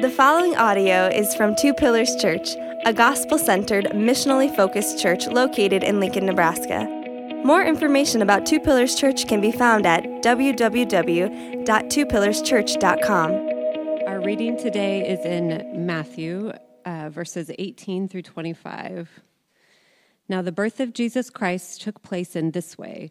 The following audio is from Two Pillars Church, a gospel centered, missionally focused church located in Lincoln, Nebraska. More information about Two Pillars Church can be found at www.twopillarschurch.com. Our reading today is in Matthew, uh, verses 18 through 25. Now, the birth of Jesus Christ took place in this way.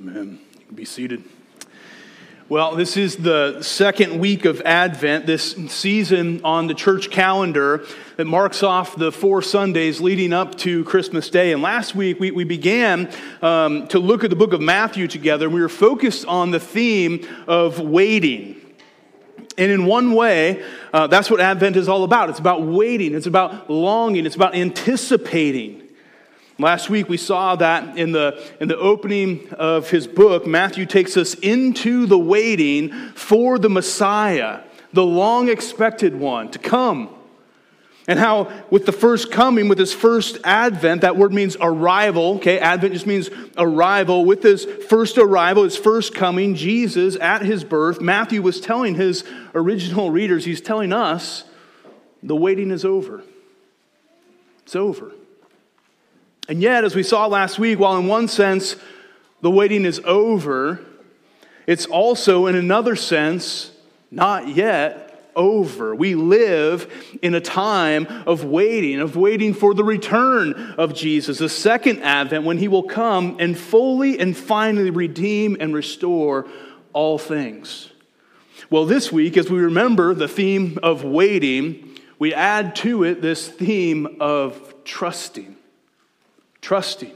Amen. Be seated. Well, this is the second week of Advent, this season on the church calendar that marks off the four Sundays leading up to Christmas Day. And last week we, we began um, to look at the book of Matthew together. And we were focused on the theme of waiting. And in one way, uh, that's what Advent is all about. It's about waiting, it's about longing, it's about anticipating. Last week we saw that in the, in the opening of his book, Matthew takes us into the waiting for the Messiah, the long expected one to come. And how, with the first coming, with his first advent, that word means arrival, okay? Advent just means arrival. With his first arrival, his first coming, Jesus at his birth, Matthew was telling his original readers, he's telling us, the waiting is over. It's over. And yet, as we saw last week, while in one sense the waiting is over, it's also in another sense not yet over. We live in a time of waiting, of waiting for the return of Jesus, the second advent when he will come and fully and finally redeem and restore all things. Well, this week, as we remember the theme of waiting, we add to it this theme of trusting trusting.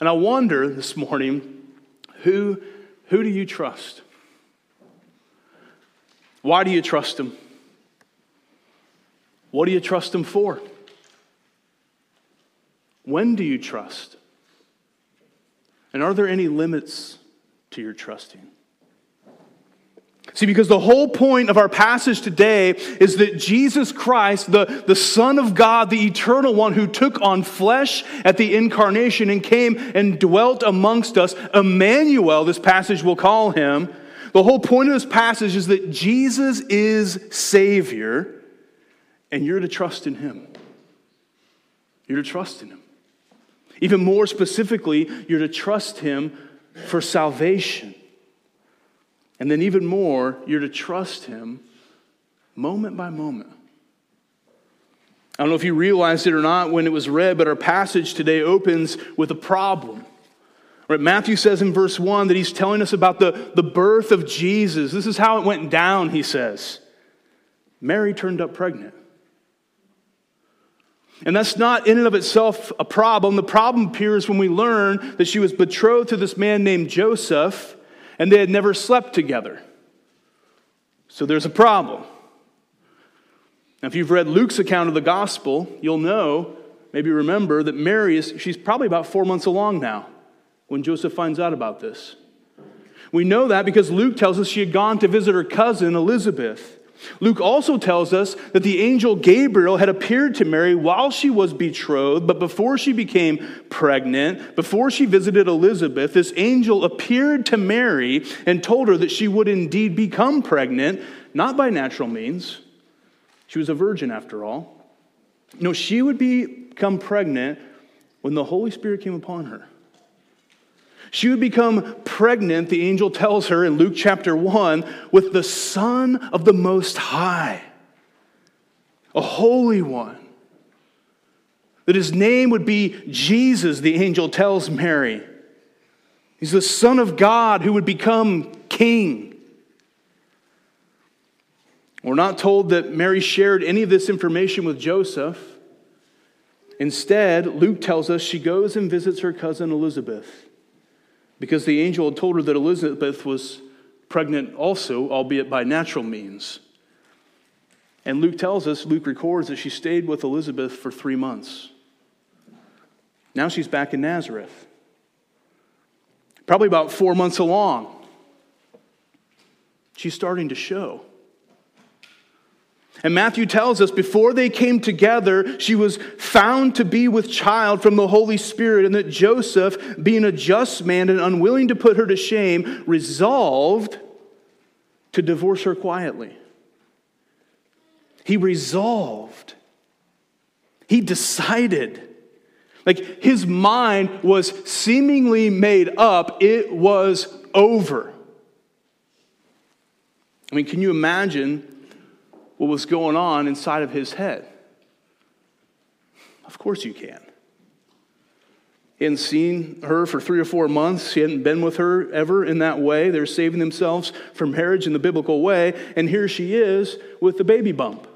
And I wonder this morning who, who do you trust? Why do you trust Him? What do you trust Him for? When do you trust? And are there any limits to your trusting? See, because the whole point of our passage today is that Jesus Christ, the, the Son of God, the eternal one who took on flesh at the incarnation and came and dwelt amongst us, Emmanuel, this passage will call him. The whole point of this passage is that Jesus is Savior, and you're to trust in him. You're to trust in him. Even more specifically, you're to trust him for salvation. And then, even more, you're to trust Him moment by moment. I don't know if you realized it or not when it was read, but our passage today opens with a problem. Right, Matthew says in verse 1 that he's telling us about the, the birth of Jesus. This is how it went down, he says. Mary turned up pregnant. And that's not in and of itself a problem. The problem appears when we learn that she was betrothed to this man named Joseph and they had never slept together. So there's a problem. Now, if you've read Luke's account of the gospel, you'll know, maybe remember, that Mary is, she's probably about four months along now when Joseph finds out about this. We know that because Luke tells us she had gone to visit her cousin Elizabeth. Luke also tells us that the angel Gabriel had appeared to Mary while she was betrothed, but before she became pregnant, before she visited Elizabeth, this angel appeared to Mary and told her that she would indeed become pregnant, not by natural means. She was a virgin after all. No, she would become pregnant when the Holy Spirit came upon her. She would become pregnant, the angel tells her in Luke chapter 1, with the Son of the Most High. a holy one. That his name would be Jesus, the angel tells Mary. He's the Son of God who would become king. We're not told that Mary shared any of this information with Joseph. Instead, Luke tells us she goes and visits her cousin Elizabeth because the angel had told her that Elizabeth was pregnant also, albeit by natural means. And Luke tells us, Luke records that she stayed with Elizabeth for three months. Now she's back in Nazareth. Probably about four months along. She's starting to show. And Matthew tells us before they came together, she was found to be with child from the Holy Spirit, and that Joseph, being a just man and unwilling to put her to shame, resolved to divorce her quietly. He resolved, he decided. Like his mind was seemingly made up, it was over. I mean, can you imagine? What was going on inside of his head? Of course you can. He hadn't seen her for three or four months. He hadn't been with her ever in that way. They're saving themselves from marriage in the biblical way. And here she is with the baby bump.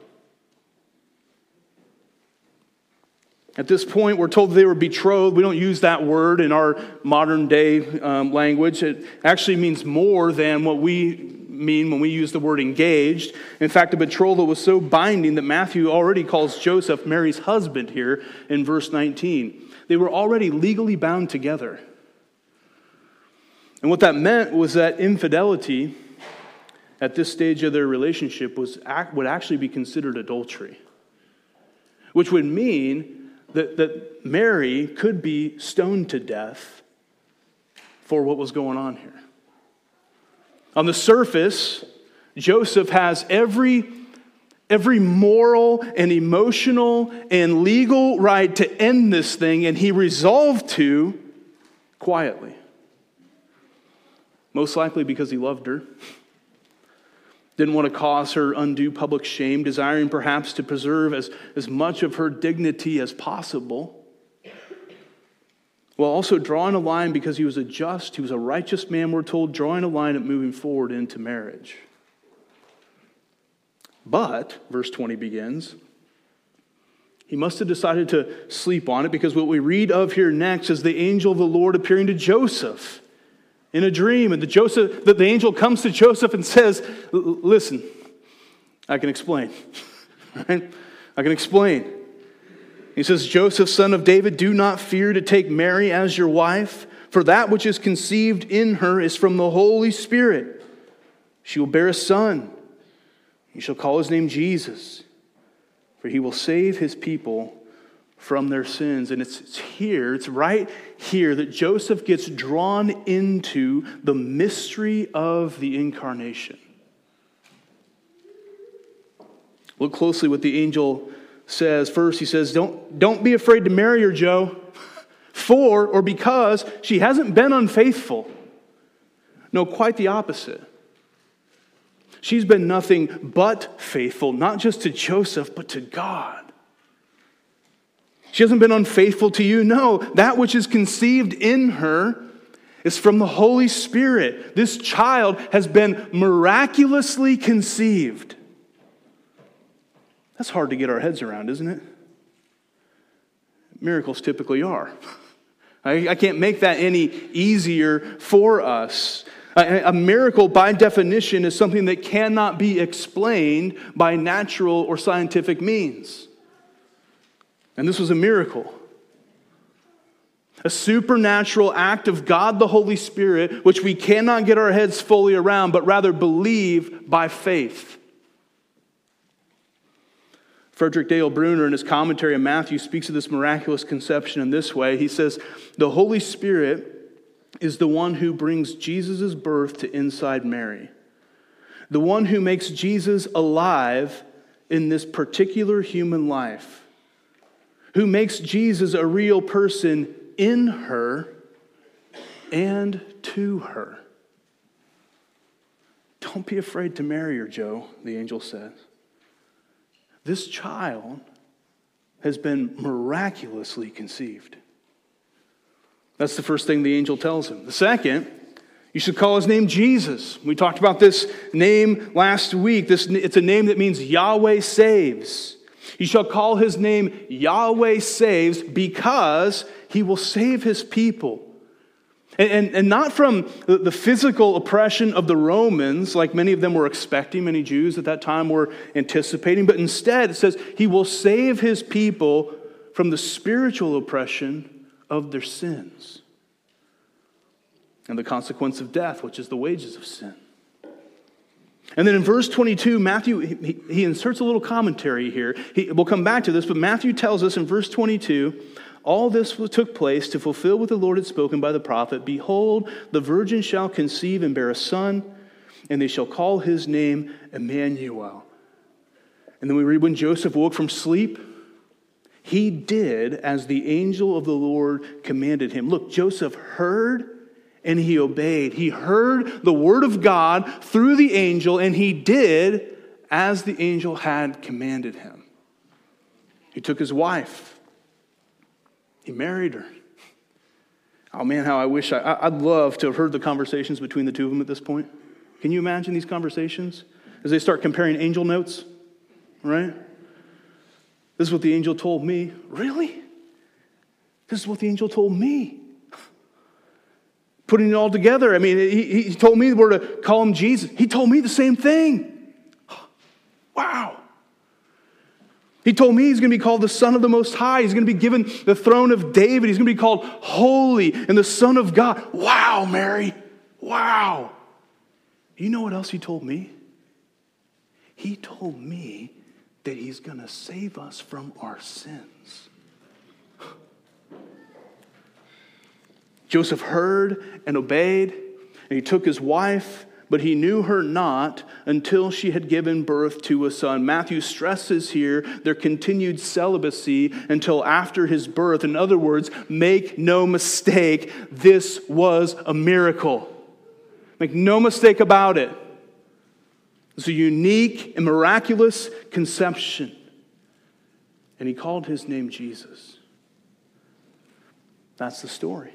At this point, we're told they were betrothed. We don't use that word in our modern day um, language. It actually means more than what we mean when we use the word engaged. In fact, a betrothal was so binding that Matthew already calls Joseph Mary's husband here in verse 19. They were already legally bound together. And what that meant was that infidelity at this stage of their relationship was, would actually be considered adultery, which would mean that, that Mary could be stoned to death for what was going on here. On the surface, Joseph has every, every moral and emotional and legal right to end this thing, and he resolved to quietly. Most likely because he loved her. Didn't want to cause her undue public shame, desiring perhaps to preserve as, as much of her dignity as possible while also drawing a line because he was a just, he was a righteous man, we're told, drawing a line at moving forward into marriage. But, verse 20 begins, he must have decided to sleep on it because what we read of here next is the angel of the Lord appearing to Joseph in a dream. And the, Joseph, the, the angel comes to Joseph and says, Listen, I can explain. Right? I can explain. He says, Joseph, son of David, do not fear to take Mary as your wife, for that which is conceived in her is from the Holy Spirit. She will bear a son. You shall call his name Jesus, for he will save his people from their sins. And it's here, it's right here that Joseph gets drawn into the mystery of the incarnation. Look closely what the angel says first, he says, Don't, don't be afraid to marry her, Joe, for or because she hasn't been unfaithful. No, quite the opposite. She's been nothing but faithful, not just to Joseph, but to God. She hasn't been unfaithful to you. No, that which is conceived in her is from the Holy Spirit. This child has been miraculously conceived. That's hard to get our heads around, isn't it? Miracles typically are. I, I can't make that any easier for us. A, a miracle, by definition, is something that cannot be explained by natural or scientific means. And this was a miracle. A supernatural act of God the Holy Spirit, which we cannot get our heads fully around, but rather believe by faith. Frederick Dale Bruner, in his commentary on Matthew, speaks of this miraculous conception in this way. He says, The Holy Spirit is the one who brings Jesus' birth to inside Mary, the one who makes Jesus alive in this particular human life, who makes Jesus a real person in her and to her. Don't be afraid to marry her, Joe, the angel says. This child has been miraculously conceived. That's the first thing the angel tells him. The second, you should call his name Jesus. We talked about this name last week. This, it's a name that means Yahweh saves. You shall call his name Yahweh saves because he will save his people. And, and, not from the, the physical oppression of the Romans, like many of them were expecting, many Jews at that time were anticipating, but instead it says he will save his people from the spiritual oppression of their sins and the consequence of death, which is the wages of sin. And then in verse 22, Matthew, he, he inserts a little commentary here. He, we'll come back to this, but Matthew tells us in verse 22 all this took place to fulfill what the Lord had spoken by the prophet Behold, the virgin shall conceive and bear a son, and they shall call his name Emmanuel. And then we read when Joseph woke from sleep, he did as the angel of the Lord commanded him. Look, Joseph heard and he obeyed. He heard the word of God through the angel, and he did as the angel had commanded him. He took his wife, he married her. Oh man, how I wish I, I'd love to have heard the conversations between the two of them at this point. Can you imagine these conversations as they start comparing angel notes? Right? This is what the angel told me. Really? This is what the angel told me putting it all together. I mean, he, he told me we're to call him Jesus. He told me the same thing. Wow. He told me he's going to be called the Son of the Most High. He's going to be given the throne of David. He's going to be called Holy and the Son of God. Wow, Mary. Wow. You know what else he told me? He told me that he's going to save us from our sins. Joseph heard and obeyed, and he took his wife, but he knew her not until she had given birth to a son. Matthew stresses here their continued celibacy until after his birth. In other words, make no mistake, this was a miracle. Make no mistake about it. It's a unique and miraculous conception. And he called his name Jesus. That's the story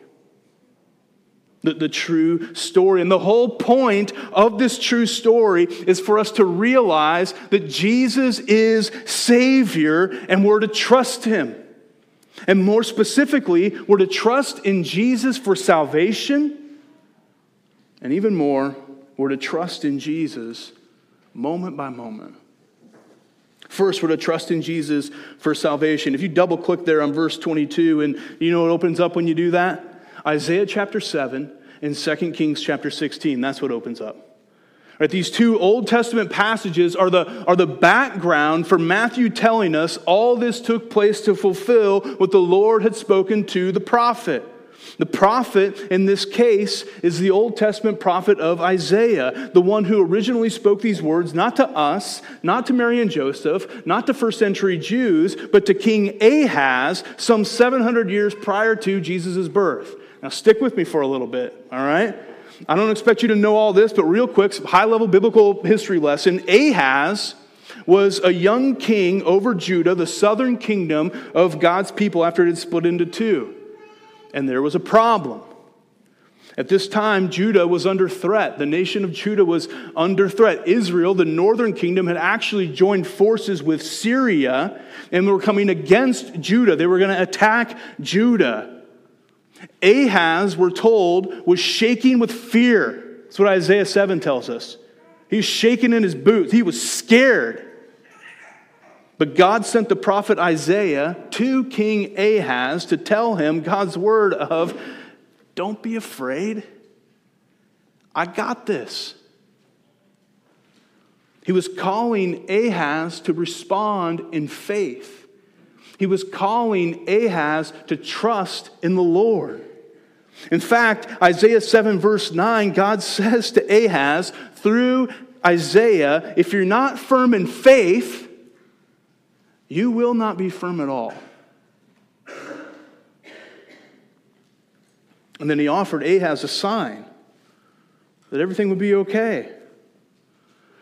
the, the true story. And the whole point of this true story is for us to realize that Jesus is Savior and we're to trust Him. And more specifically, we're to trust in Jesus for salvation. And even more, we're to trust in Jesus moment by moment. First, we're to trust in Jesus for salvation. If you double click there on verse 22, and you know what opens up when you do that? Isaiah chapter 7 and 2 Kings chapter 16. That's what opens up. Right, these two Old Testament passages are the, are the background for Matthew telling us all this took place to fulfill what the Lord had spoken to the prophet. The prophet in this case is the Old Testament prophet of Isaiah, the one who originally spoke these words not to us, not to Mary and Joseph, not to first century Jews, but to King Ahaz some 700 years prior to Jesus' birth. Now, stick with me for a little bit, all right? I don't expect you to know all this, but real quick, high level biblical history lesson. Ahaz was a young king over Judah, the southern kingdom of God's people after it had split into two. And there was a problem. At this time, Judah was under threat. The nation of Judah was under threat. Israel, the northern kingdom, had actually joined forces with Syria and were coming against Judah. They were going to attack Judah. Ahaz, we're told, was shaking with fear. That's what Isaiah 7 tells us. He was shaking in his boots, he was scared. But God sent the prophet Isaiah to King Ahaz to tell him God's word of, don't be afraid. I got this. He was calling Ahaz to respond in faith. He was calling Ahaz to trust in the Lord. In fact, Isaiah 7, verse 9, God says to Ahaz through Isaiah, if you're not firm in faith, you will not be firm at all. And then he offered Ahaz a sign that everything would be okay.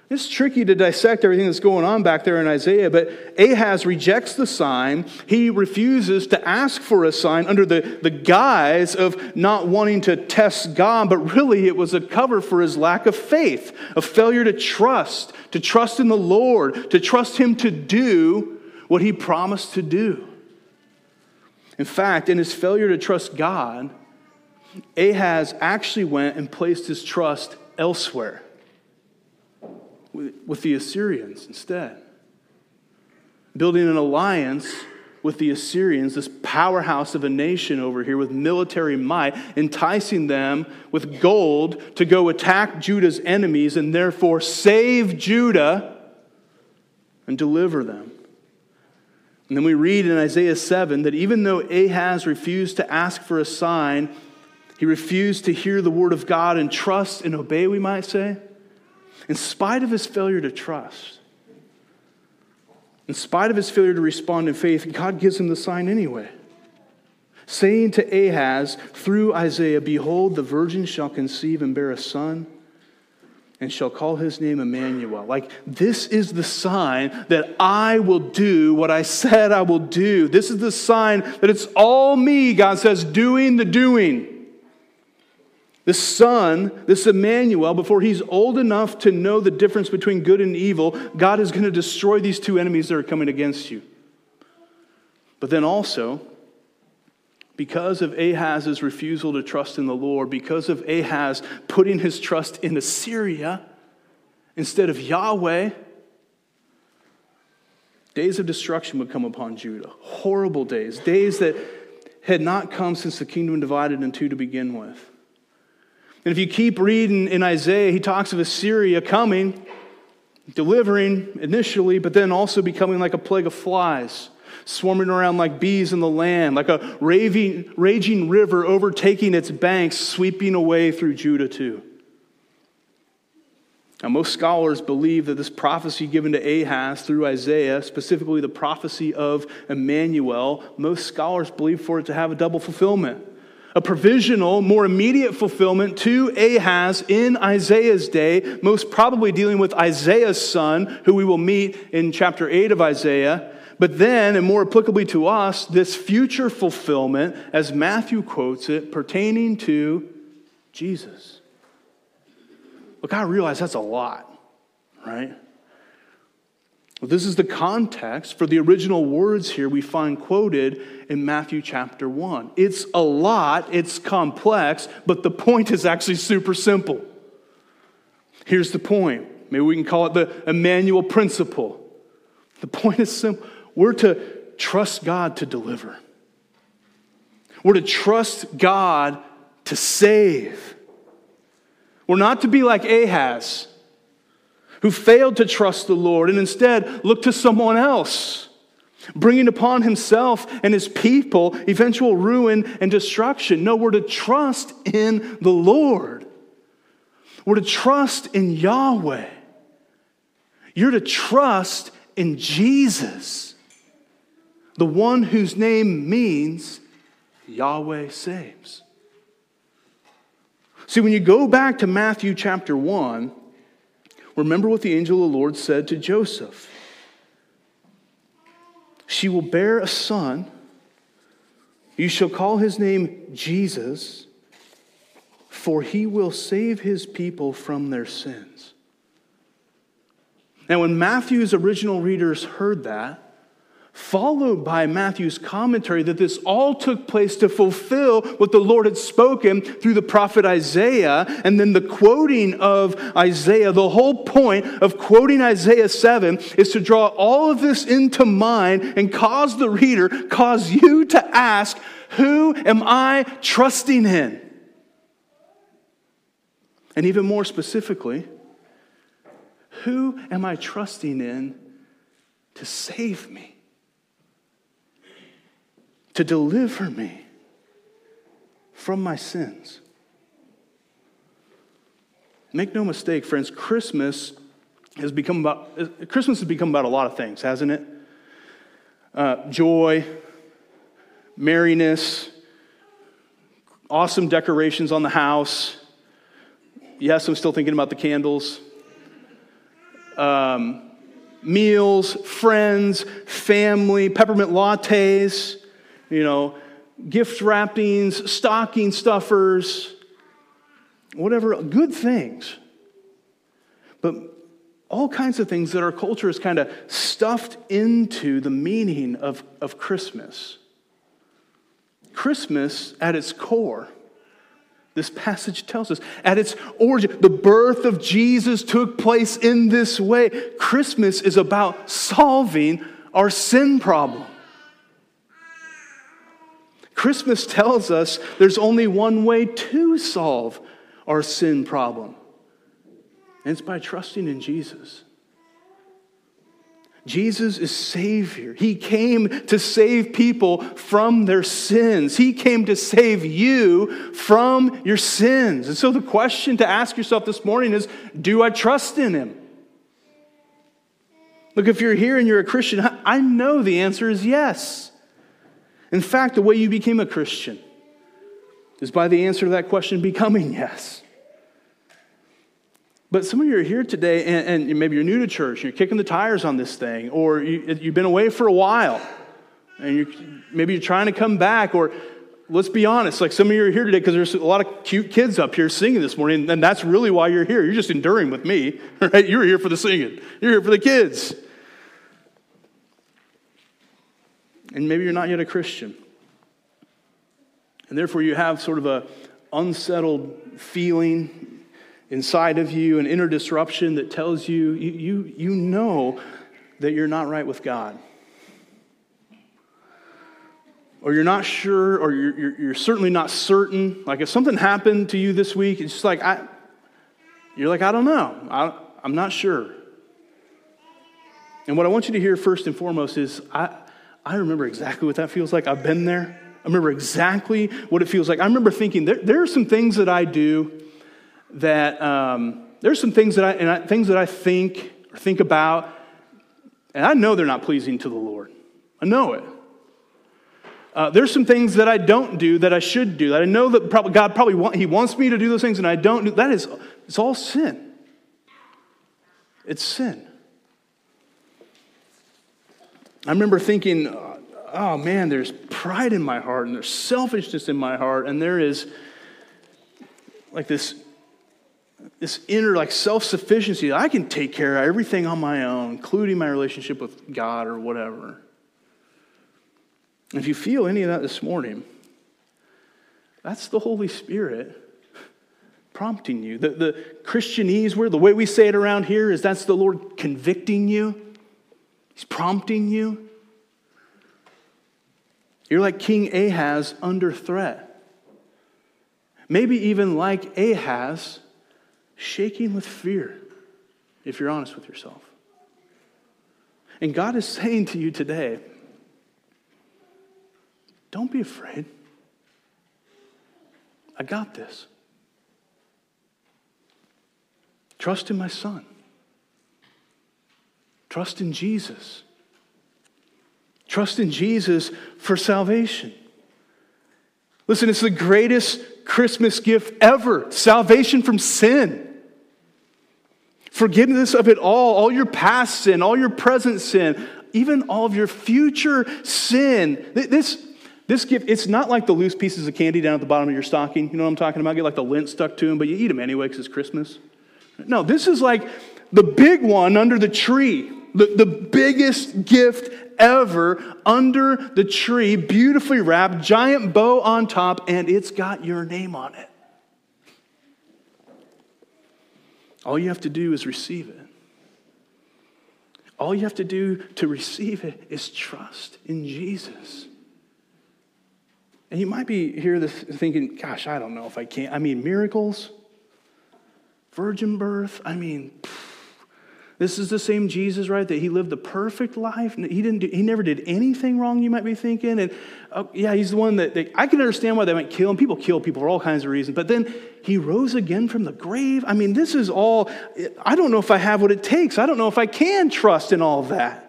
It's tricky to dissect everything that's going on back there in Isaiah, but Ahaz rejects the sign. He refuses to ask for a sign under the, the guise of not wanting to test God, but really it was a cover for his lack of faith, a failure to trust, to trust in the Lord, to trust Him to do what He promised to do. In fact, in his failure to trust God, Ahaz actually went and placed his trust elsewhere with the Assyrians instead. Building an alliance with the Assyrians, this powerhouse of a nation over here with military might, enticing them with gold to go attack Judah's enemies and therefore save Judah and deliver them. And then we read in Isaiah 7 that even though Ahaz refused to ask for a sign, he refused to hear the word of God and trust and obey, we might say in spite of his failure to trust, in spite of his failure to respond in faith, God gives him the sign anyway. Saying to Ahaz through Isaiah, Behold, the virgin shall conceive and bear a son, and shall call his name Emmanuel. Like, this is the sign that I will do what I said I will do. This is the sign that it's all me, God says, doing the doing. The son, this Emmanuel, before he's old enough to know the difference between good and evil, God is going to destroy these two enemies that are coming against you. But then also, because of Ahaz's refusal to trust in the Lord, because of Ahaz putting his trust in Assyria instead of Yahweh, days of destruction would come upon Judah. Horrible days, days that had not come since the kingdom divided in two to begin with. And if you keep reading in Isaiah, he talks of Assyria coming, delivering initially, but then also becoming like a plague of flies, swarming around like bees in the land, like a raving, raging river overtaking its banks, sweeping away through Judah too. Now, most scholars believe that this prophecy given to Ahaz through Isaiah, specifically the prophecy of Emmanuel, most scholars believe for it to have a double fulfillment a provisional, more immediate fulfillment to Ahaz in Isaiah's day, most probably dealing with Isaiah's son, who we will meet in chapter 8 of Isaiah. But then, and more applicably to us, this future fulfillment, as Matthew quotes it, pertaining to Jesus. Look, I realize that's a lot, right? This is the context for the original words here we find quoted in Matthew chapter 1. It's a lot, it's complex, but the point is actually super simple. Here's the point. Maybe we can call it the Emmanuel principle. The point is simple. We're to trust God to deliver. We're to trust God to save. We're not to be like Ahaz who failed to trust the Lord and instead looked to someone else, bringing upon himself and his people eventual ruin and destruction. No, we're to trust in the Lord. We're to trust in Yahweh. You're to trust in Jesus, the one whose name means Yahweh saves. See, when you go back to Matthew chapter 1, Remember what the angel of the Lord said to Joseph She will bear a son. You shall call his name Jesus, for he will save his people from their sins. Now, when Matthew's original readers heard that, followed by Matthew's commentary that this all took place to fulfill what the Lord had spoken through the prophet Isaiah, and then the quoting of Isaiah. The whole point of quoting Isaiah 7 is to draw all of this into mind and cause the reader, cause you to ask, Who am I trusting in? And even more specifically, who am I trusting in to save me? To deliver me from my sins. Make no mistake, friends, Christmas has become about Christmas has become about a lot of things, hasn't it? Uh, joy, merriness, awesome decorations on the house. Yes, I'm still thinking about the candles. um, meals, friends, family, peppermint lattes, you know, gift wrappings, stocking stuffers, whatever, good things. But all kinds of things that our culture has kind of stuffed into the meaning of, of Christmas. Christmas, at its core, this passage tells us, at its origin, the birth of Jesus took place in this way. Christmas is about solving our sin problem. Christmas tells us there's only one way to solve our sin problem, and it's by trusting in Jesus. Jesus is Savior. He came to save people from their sins. He came to save you from your sins. And so the question to ask yourself this morning is Do I trust in Him? Look, if you're here and you're a Christian, I know the answer is yes. In fact, the way you became a Christian is by the answer to that question becoming yes. But some of you are here today, and, and maybe you're new to church, you're kicking the tires on this thing, or you, have been away for a while, and you're, maybe you're trying to come back, or let's be honest, like some of you are here today because there's a lot of cute kids up here singing this morning, and that's really why you're here. You're just enduring with me, right? You're here for the singing, you're here for the kids. And maybe you're not yet a Christian. And therefore, you have sort of a unsettled feeling inside of you, an inner disruption that tells you, you, you, you know that you're not right with God. Or you're not sure, or you're, you're, you're, certainly not certain. Like if something happened to you this week, it's just like, I, you're like, I don't know. I, I'm not sure. And what I want you to hear first and foremost is I, I remember exactly what that feels like. I've been there. I remember exactly what it feels like. I remember thinking there, there are some things that I do that um, there's some things that I, and I, things that I think or think about, and I know they're not pleasing to the Lord. I know it. Uh, there's some things that I don't do that I should do. That I know that probably, God probably want, He wants me to do those things, and I don't do. That is, it's all sin. It's sin. I remember thinking, oh man, there's pride in my heart, and there's selfishness in my heart, and there is like this this inner like self-sufficiency. I can take care of everything on my own including my relationship with god or whatever. If you feel any of that this morning that's the holy spirit prompting you. The, the christianese word the way we say it around here is that's the lord convicting you he's prompting you you're like king ahaz under threat maybe even like ahaz shaking with fear, if you're honest with yourself. And God is saying to you today, don't be afraid. I got this. Trust in my son. Trust in Jesus. Trust in Jesus for salvation. Listen, it's the greatest Christmas gift ever salvation from sin. Forgiveness of it all, all your past sin, all your present sin, even all of your future sin. This, this gift, it's not like the loose pieces of candy down at the bottom of your stocking. You know what I'm talking about? Get like the lint stuck to them, but you eat them anyway because it's Christmas. No, this is like the big one under the tree, the, the biggest gift ever under the tree, beautifully wrapped, giant bow on top, and it's got your name on it. All you have to do is receive it. All you have to do to receive it is trust in Jesus. And you might be here thinking, gosh, I don't know if I can. I mean, miracles, virgin birth, I mean, pfft, this is the same Jesus, right? That he lived the perfect life. He didn't. Do, he never did anything wrong. You might be thinking, and oh, yeah, he's the one that they, I can understand why they might kill him. People kill people for all kinds of reasons, but then he rose again from the grave. I mean, this is all. I don't know if I have what it takes. I don't know if I can trust in all of that.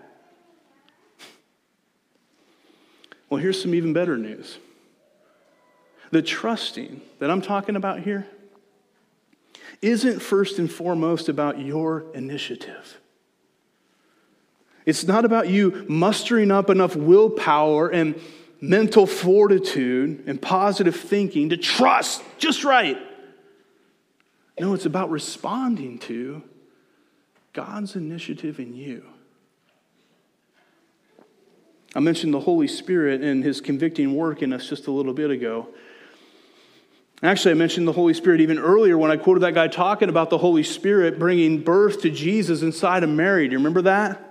Well, here's some even better news. The trusting that I'm talking about here isn't first and foremost about your initiative. It's not about you mustering up enough willpower and mental fortitude and positive thinking to trust just right. No, it's about responding to God's initiative in you. I mentioned the Holy Spirit and his convicting work in us just a little bit ago. Actually, I mentioned the Holy Spirit even earlier when I quoted that guy talking about the Holy Spirit bringing birth to Jesus inside of Mary. Do you remember that?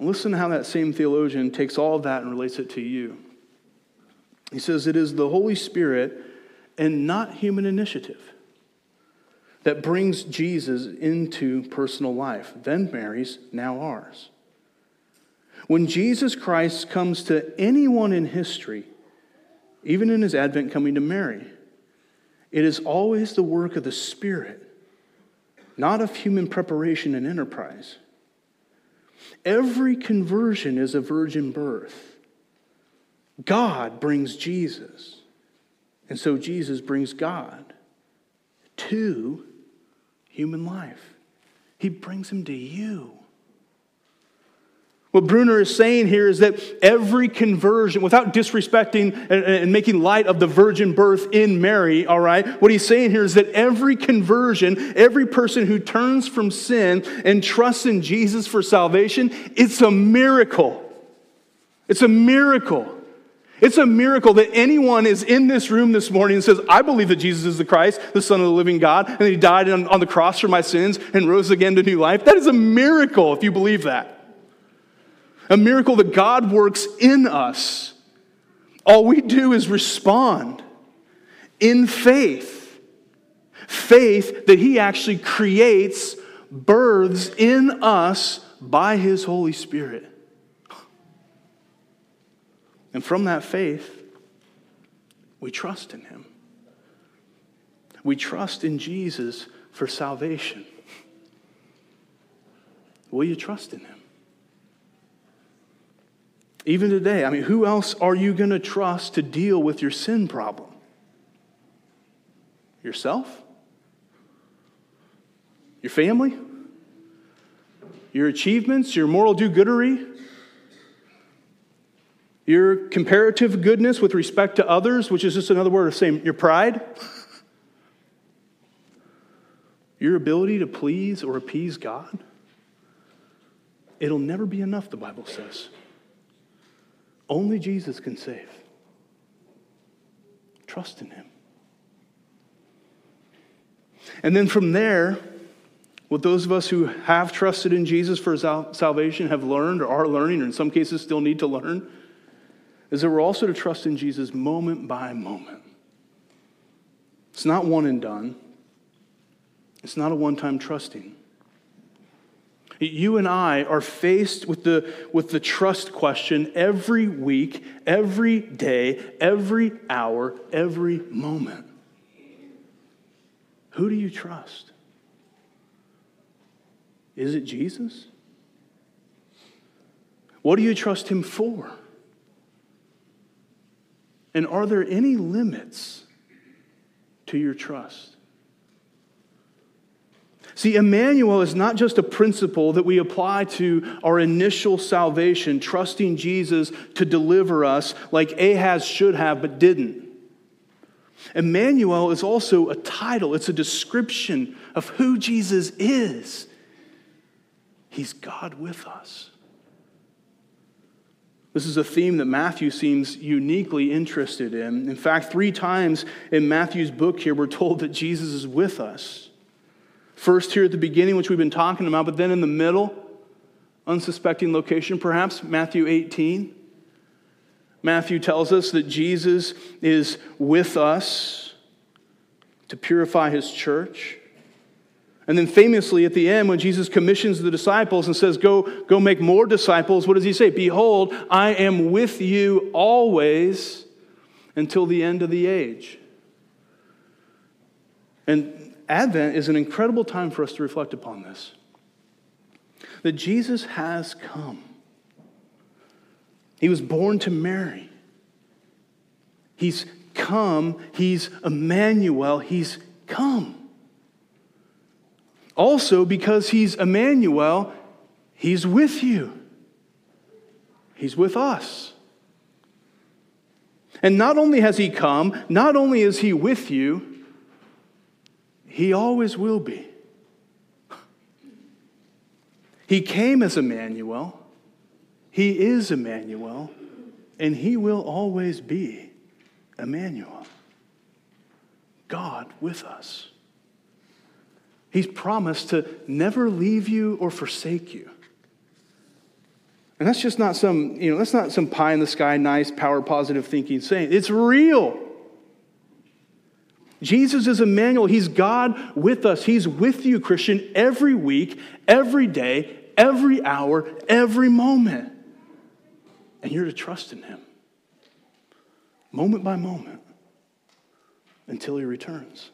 Listen to how that same theologian takes all of that and relates it to you. He says, It is the Holy Spirit and not human initiative that brings Jesus into personal life, then Mary's, now ours. When Jesus Christ comes to anyone in history, even in his advent coming to Mary, it is always the work of the Spirit, not of human preparation and enterprise. Every conversion is a virgin birth. God brings Jesus, and so Jesus brings God to human life. He brings him to you. What Bruner is saying here is that every conversion, without disrespecting and, and, making light of the virgin birth in Mary, all right, what he's saying here is that every conversion, every person who turns from sin and trusts in Jesus for salvation, it's a miracle. It's a miracle. It's a miracle that anyone is in this room this morning and says, I believe that Jesus is the Christ, the Son of the living God, and he died on, on the cross for my sins and rose again to new life. That is a miracle if you believe that a miracle that God works in us. All we do is respond in faith. Faith that He actually creates, births in us by His Holy Spirit. And from that faith, we trust in Him. We trust in Jesus for salvation. Will you trust in Him? Even today, I mean, who else are you going to trust to deal with your sin problem? Yourself? Your family? Your achievements? Your moral do goodery? Your comparative goodness with respect to others, which is just another word of saying your pride? Your ability to please or appease God? It'll never be enough, the Bible says. Only Jesus can save. Trust in him. And then from there, what those of us who have trusted in Jesus for salvation have learned or are learning, or in some cases still need to learn, is that we're also to trust in Jesus moment by moment. It's not one and done, it's not a one time trusting. You and I are faced with the, with the trust question every week, every day, every hour, every moment. Who do you trust? Is it Jesus? What do you trust him for? And are there any limits to your trust? See, Emmanuel is not just a principle that we apply to our initial salvation, trusting Jesus to deliver us like Ahaz should have but didn't. Emmanuel is also a title, it's a description of who Jesus is. He's God with us. This is a theme that Matthew seems uniquely interested in. In fact, three times in Matthew's book here, we're told that Jesus is with us. First, here at the beginning, which we've been talking about, but then in the middle, unsuspecting location, perhaps, Matthew 18. Matthew tells us that Jesus is with us to purify his church. And then famously at the end, when Jesus commissions the disciples and says, Go, go make more disciples, what does he say? Behold, I am with you always until the end of the age. And Advent is an incredible time for us to reflect upon this that Jesus has come. He was born to Mary. He's come. He's Emmanuel. He's come. Also, because he's Emmanuel, He's with you, He's with us. And not only has He come, not only is He with you, He always will be. He came as Emmanuel, He is Emmanuel, and He will always be Emmanuel. God with us. He's promised to never leave you or forsake you. And that's just not some, you know, that's not some pie in the sky, nice, power positive thinking saying. It's real. Jesus is Emmanuel. He's God with us. He's with you, Christian, every week, every day, every hour, every moment. And you're to trust in Him, moment by moment, until He returns.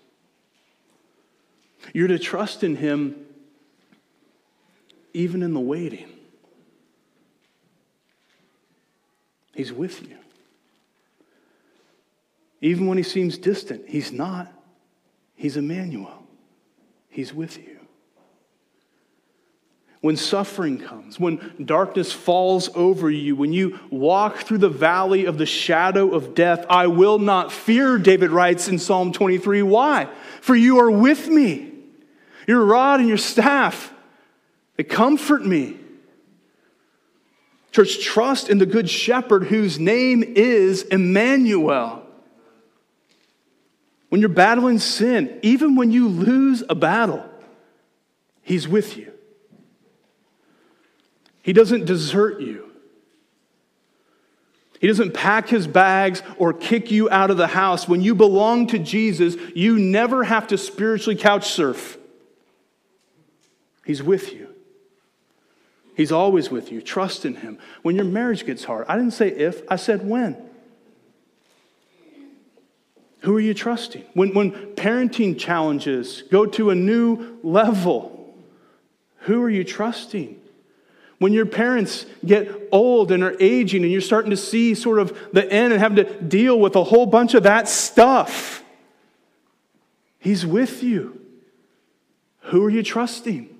You're to trust in Him even in the waiting. He's with you. Even when he seems distant, he's not. He's Emmanuel. He's with you. When suffering comes, when darkness falls over you, when you walk through the valley of the shadow of death, I will not fear, David writes in Psalm 23. Why? For you are with me. Your rod and your staff, they comfort me. Church, trust in the Good Shepherd whose name is Emmanuel. When you're battling sin, even when you lose a battle, He's with you. He doesn't desert you. He doesn't pack his bags or kick you out of the house. When you belong to Jesus, you never have to spiritually couch surf. He's with you. He's always with you. Trust in Him. When your marriage gets hard, I didn't say if, I said when. Who are you trusting? When, when parenting challenges go to a new level, who are you trusting? When your parents get old and are aging and you're starting to see sort of the end and having to deal with a whole bunch of that stuff, He's with you. Who are you trusting?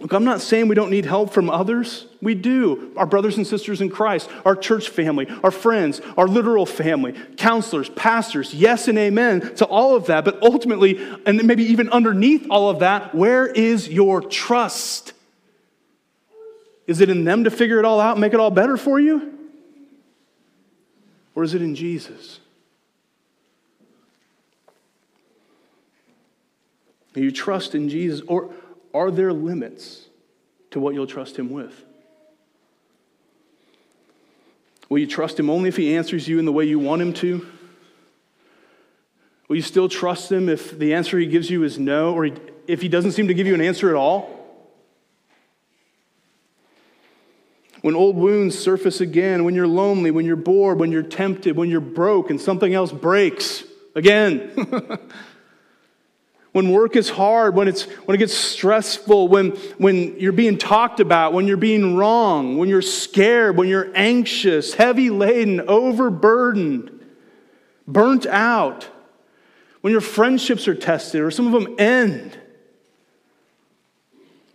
Look, I'm not saying we don't need help from others. We do. Our brothers and sisters in Christ, our church family, our friends, our literal family, counselors, pastors, yes and amen to all of that. But ultimately, and maybe even underneath all of that, where is your trust? Is it in them to figure it all out and make it all better for you? Or is it in Jesus? Do you trust in Jesus? Or are there limits to what you'll trust Him with? Will you trust Him only if He answers you in the way you want Him to? Will you still trust Him if the answer He gives you is no, or if He doesn't seem to give you an answer at all? When old wounds surface again, when you're lonely, when you're bored, when you're tempted, when you're broke and something else breaks again. when work is hard, when, it's, when it gets stressful, when, when you're being talked about, when you're being wrong, when you're scared, when you're anxious, heavy laden, overburdened, burnt out, when your friendships are tested or some of them end,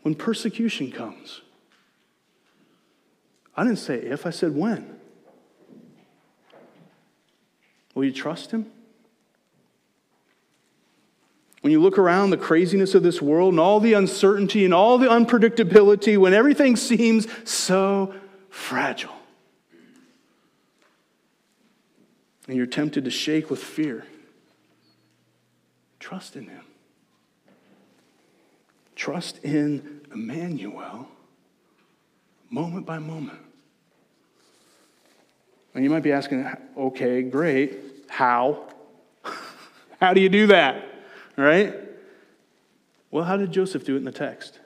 when persecution comes. I didn't say if, I said when. Will you trust him? When you look around the craziness of this world and all the uncertainty and all the unpredictability, when everything seems so fragile, and you're tempted to shake with fear, trust in Him. Trust in Emmanuel moment by moment. And you might be asking, okay, great. How? How do you do that? Right? Well, how did Joseph do it in the text?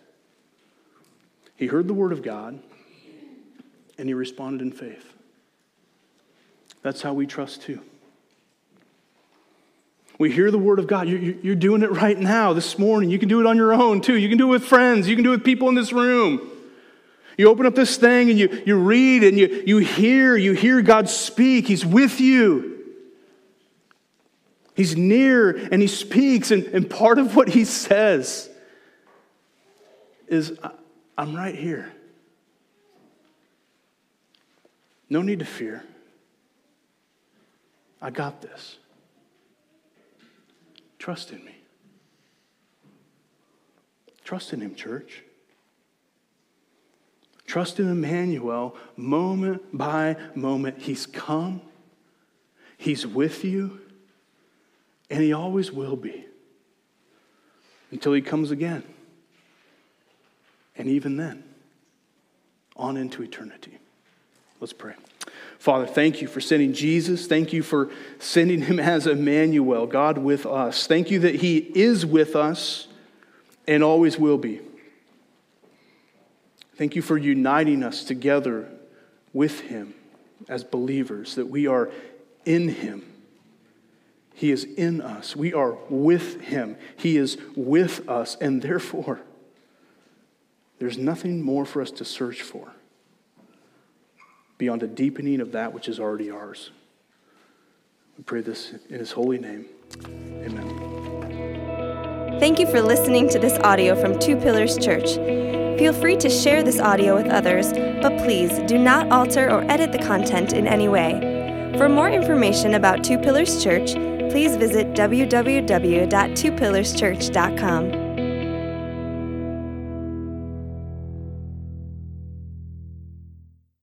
He heard the word of God and he responded in faith. That's how we trust too. We hear the word of God. You're, doing it right now, this morning. You can do it on your own too. You can do it with friends. You can do it with people in this room. You open up this thing and you, you read and you, you hear, you hear God speak. He's with you. He's near and he speaks, and, and part of what he says is I'm right here. No need to fear. I got this. Trust in me. Trust in Him, church. Trust in Emmanuel moment by moment. He's come, He's with you, and He always will be until He comes again. And even then, on into eternity. Let's pray. Father, thank you for sending Jesus. Thank you for sending him as Emmanuel, God with us. Thank you that he is with us and always will be. Thank you for uniting us together with him as believers, that we are in him. He is in us. We are with him. He is with us, and therefore, there's nothing more for us to search for beyond a deepening of that which is already ours. We pray this in his holy name. Amen. Thank you for listening to this audio from Two Pillars Church. Feel free to share this audio with others, but please do not alter or edit the content in any way. For more information about Two Pillars Church, please visit www.twopillarschurch.com.